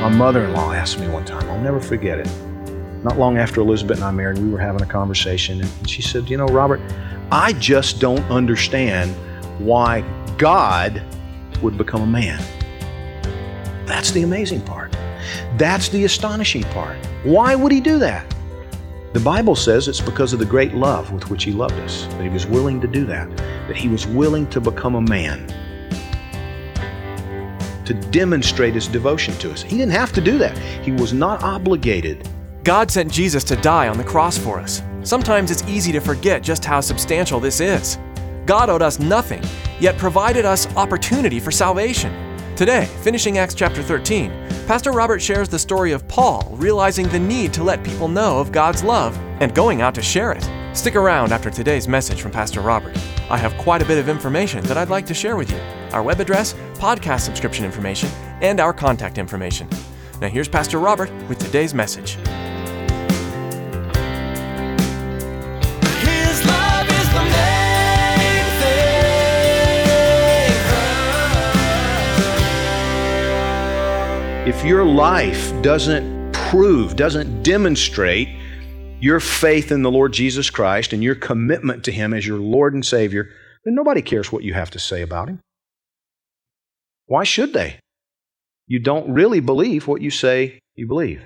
My mother in law asked me one time, I'll never forget it. Not long after Elizabeth and I married, we were having a conversation, and she said, You know, Robert, I just don't understand why God would become a man. That's the amazing part. That's the astonishing part. Why would he do that? The Bible says it's because of the great love with which he loved us, that he was willing to do that, that he was willing to become a man to demonstrate his devotion to us. He didn't have to do that. He was not obligated. God sent Jesus to die on the cross for us. Sometimes it's easy to forget just how substantial this is. God owed us nothing, yet provided us opportunity for salvation. Today, finishing Acts chapter 13, Pastor Robert shares the story of Paul realizing the need to let people know of God's love and going out to share it. Stick around after today's message from Pastor Robert. I have quite a bit of information that I'd like to share with you our web address, podcast subscription information, and our contact information. Now, here's Pastor Robert with today's message. His love is the main thing. If your life doesn't prove, doesn't demonstrate your faith in the Lord Jesus Christ and your commitment to Him as your Lord and Savior, then nobody cares what you have to say about Him. Why should they? You don't really believe what you say you believe.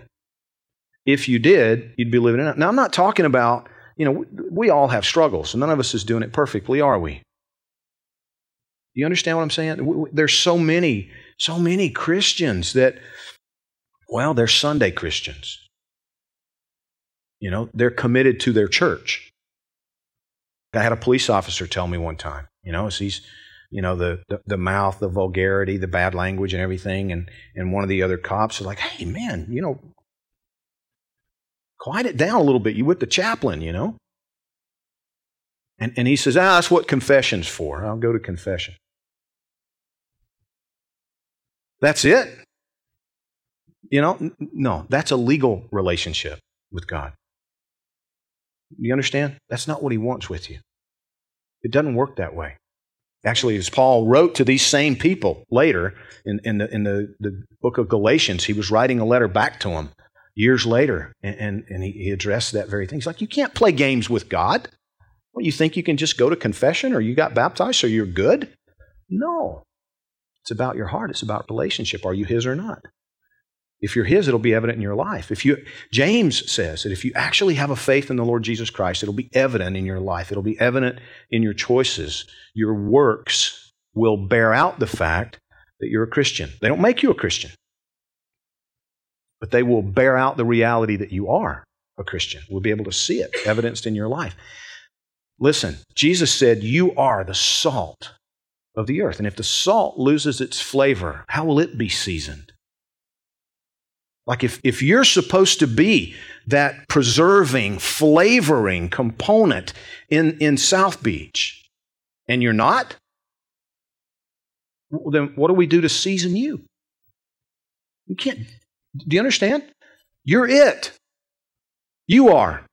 If you did, you'd be living in it. Now, I'm not talking about, you know, we, all have struggles. And none of us is doing it perfectly, are we? Do you understand what I'm saying? There's so many, so many Christians that, well, they're Sunday Christians. You know, they're committed to their church. I had a police officer tell me one time, you know, as he's, you know, the, the, the mouth, the vulgarity, the bad language and everything. And, and one of the other cops was like, hey, man, you know, quiet it down a little bit. You with the chaplain, you know? And, and he says, ah, that's what confession's for. I'll go to confession. That's it? You know, no, that's a legal relationship with God. You understand? That's not what he wants with you. It doesn't work that way. Actually, as Paul wrote to these same people later in, in, the, in the, the book of Galatians, he was writing a letter back to them years later, and, and, and he, addressed that very thing. He's like, You can't play games with God. What, you think you can just go to confession or you got baptized so you're good? No. It's about your heart, it's about relationship. Are you His or not? If you're His, it'll be evident in your life. If you, James says that if you actually have a faith in the Lord Jesus Christ, it'll be evident in your life. It'll be evident in your choices. Your works will bear out the fact that you're a Christian. They don't make you a Christian, but they will bear out the reality that you are a Christian. We'll be able to see it evidenced in your life. Listen, Jesus said, You are the salt of the earth. And if the salt loses its flavor, how will it be seasoned? Like if, if you're supposed to be that preserving, flavoring component in, in South Beach, and you're not, then what do we do to season you? You can't. Do you understand? You're it. You are.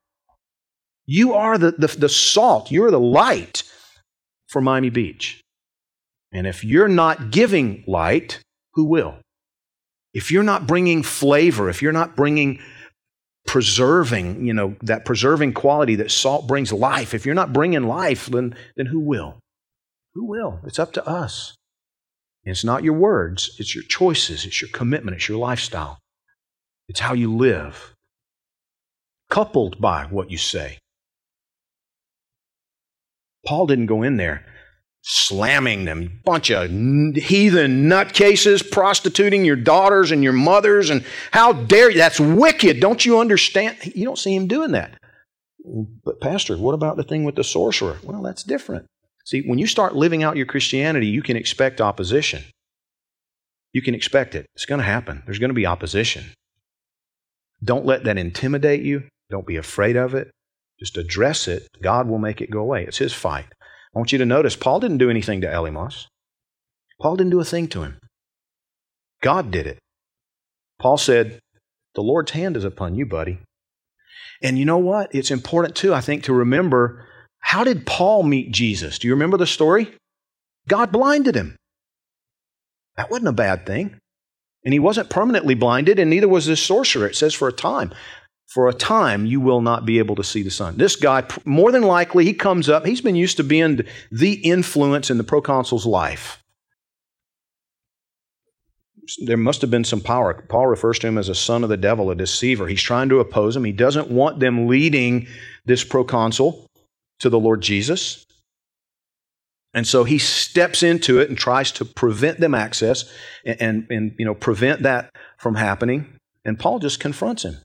You are the, the, the salt. You're the light for Miami Beach. And if you're not giving light, who will? If you're not bringing flavor, if you're not bringing preserving, you know, that preserving quality that salt brings life, if you're not bringing life, then, then who will? Who will? It's up to us. And it's not your words, it's your choices, it's your commitment, it's your lifestyle. It's how you live, coupled by what you say. Paul didn't go in there slamming them, bunch of heathen nutcases, prostituting your daughters and your mothers, and how dare you? That's wicked. Don't you understand? You don't see him doing that. But, Pastor, what about the thing with the sorcerer? Well, that's different. See, when you start living out your Christianity, you can expect opposition. You can expect it. It's going to happen. There's going to be opposition. Don't let that intimidate you. Don't be afraid of it. Just address it. God will make it go away. It's His fight. I want you to notice Paul didn't do anything to Elymas. Paul didn't do a thing to him. God did it. Paul said, The Lord's hand is upon you, buddy. And you know what? It's important too, I think, to remember how did Paul meet Jesus? Do you remember the story? God blinded him. That wasn't a bad thing. And he wasn't permanently blinded, and neither was this sorcerer. It says for a time. For a time, you will not be able to see the sun. This guy, more than likely, he comes up. He's been used to being the influence in the proconsul's life. There must have been some power. Paul refers to him as a son of the devil, a deceiver. He's trying to oppose him. He doesn't want them leading this proconsul to the Lord Jesus. And so he steps into it and tries to prevent them access and, and, and, you know prevent that from happening. And Paul just confronts him,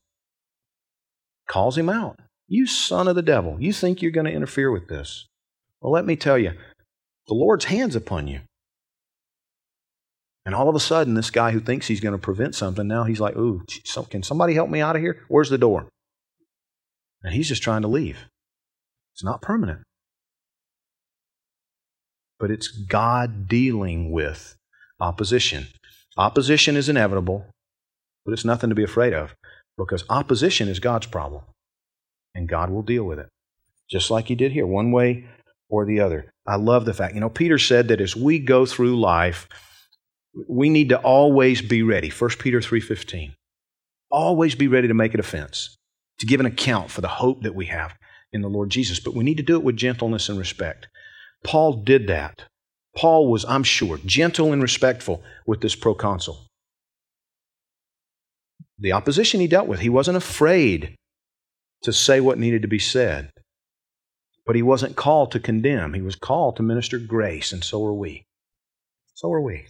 calls him out. You son of the devil, you think you're going to interfere with this? Well, let me tell you, the Lord's hand's upon you. And all of a sudden, this guy who thinks he's going to prevent something, now he's like, ooh, can somebody help me out of here? Where's the door? And he's just trying to leave. It's not permanent but it's God dealing with opposition. Opposition is inevitable, but it's nothing to be afraid of because opposition is God's problem, and God will deal with it, just like He did here, one way or the other. I love the fact, you know, Peter said that as we go through life, we need to always be ready. 1 Peter 3:15. Always be ready to make a defense, to give an account for the hope that we have in the Lord Jesus, but we need to do it with gentleness and respect. Paul did that. Paul was, I'm sure, gentle and respectful with this proconsul. The opposition he dealt with, he wasn't afraid to say what needed to be said. But he wasn't called to condemn. He was called to minister grace, and so are we. So are we.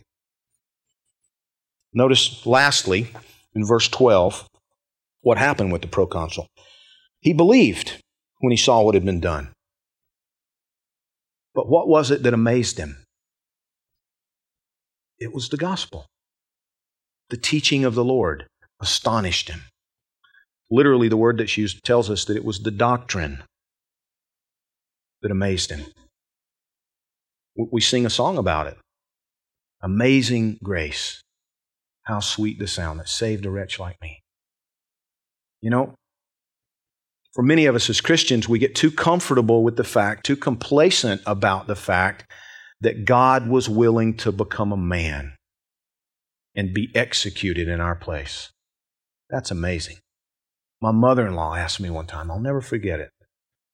Notice, lastly, in verse 12, what happened with the proconsul. He believed when he saw what had been done. But what was it that amazed him? It was the gospel. The teaching of the Lord astonished him. Literally, the word that's used tells us that it was the doctrine that amazed him. We sing a song about it Amazing grace. How sweet the sound that saved a wretch like me. You know, for many of us as Christians, we get too comfortable with the fact, too complacent about the fact that God was willing to become a man and be executed in our place. That's amazing. My mother in law asked me one time, I'll never forget it.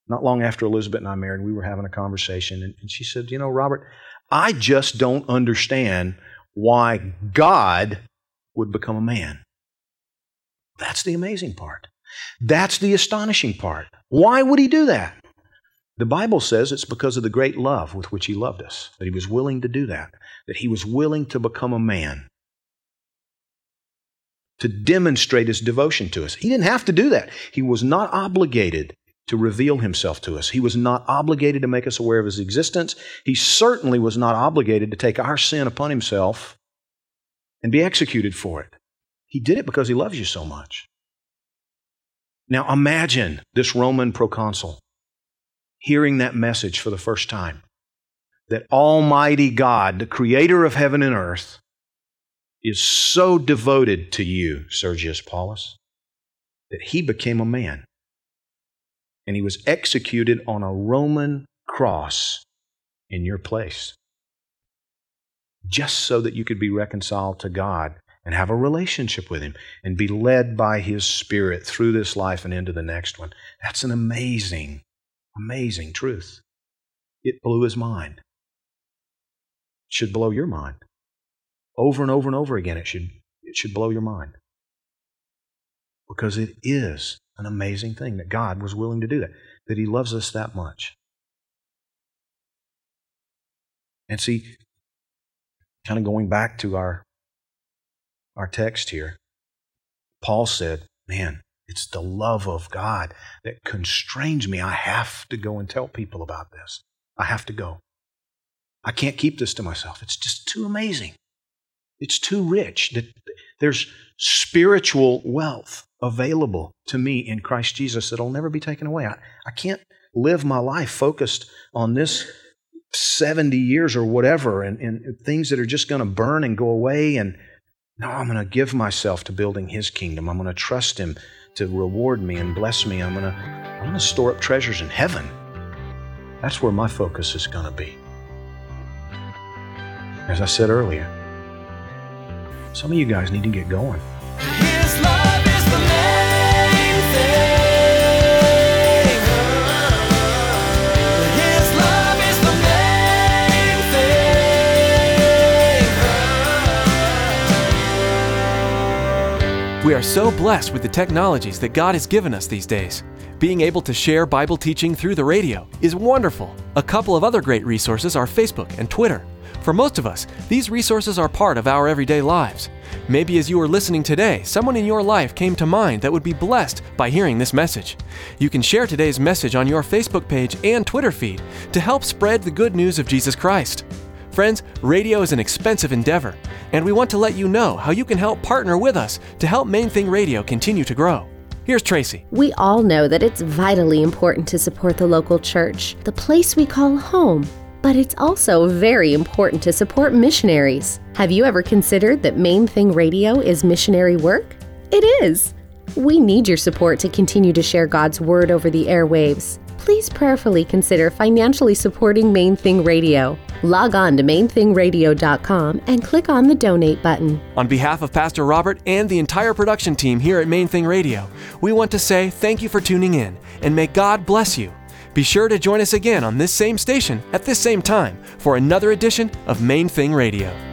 Not long after Elizabeth and I married, we were having a conversation, and, she said, You know, Robert, I just don't understand why God would become a man. That's the amazing part. That's the astonishing part. Why would he do that? The Bible says it's because of the great love with which he loved us, that he was willing to do that, that he was willing to become a man, to demonstrate his devotion to us. He didn't have to do that. He was not obligated to reveal himself to us. He was not obligated to make us aware of his existence. He certainly was not obligated to take our sin upon himself and be executed for it. He did it because he loves you so much. Now imagine this Roman proconsul hearing that message for the first time that Almighty God, the creator of heaven and earth, is so devoted to you, Sergius Paulus, that he became a man. And he was executed on a Roman cross in your place, just so that you could be reconciled to God and have a relationship with Him and be led by His Spirit through this life and into the next one. That's an amazing, amazing truth. It blew his mind. It should blow your mind. Over and over and over again, it should, it should blow your mind. Because it is an amazing thing that God was willing to do that, that He loves us that much. And see, kind of going back to our, our text here, Paul said, Man, it's the love of God that constrains me. I have to go and tell people about this. I have to go. I can't keep this to myself. It's just too amazing. It's too rich. There's spiritual wealth available to me in Christ Jesus that'll never be taken away. I, I can't live my life focused on this 70 years or whatever and, and things that are just going to burn and go away. And no, I'm going to give myself to building His kingdom. I'm going to trust Him to reward me and bless me. I'm going to I'm going to store up treasures in heaven. That's where my focus is going to be. As I said earlier, some of you guys need to get going. His love is the main thing. His love is the main thing. We are so blessed with the technologies that God has given us these days. Being able to share Bible teaching through the radio is wonderful. A couple of other great resources are Facebook and Twitter. For most of us, these resources are part of our everyday lives. Maybe as you are listening today, someone in your life came to mind that would be blessed by hearing this message. You can share today's message on your Facebook page and Twitter feed to help spread the good news of Jesus Christ. Friends, radio is an expensive endeavor, and we want to let you know how you can help partner with us to help Main Thing Radio continue to grow. Here's Tracy. We all know that it's vitally important to support the local church, the place we call home. But it's also very important to support missionaries. Have you ever considered that Main Thing Radio is missionary work? It is. We need your support to continue to share God's Word over the airwaves. Please prayerfully consider financially supporting Main Thing Radio. Log on to mainthingradio.com and click on the donate button. On behalf of Pastor Robert and the entire production team here at Main Thing Radio, we want to say thank you for tuning in and may God bless you. Be sure to join us again on this same station at this same time for another edition of Main Thing Radio.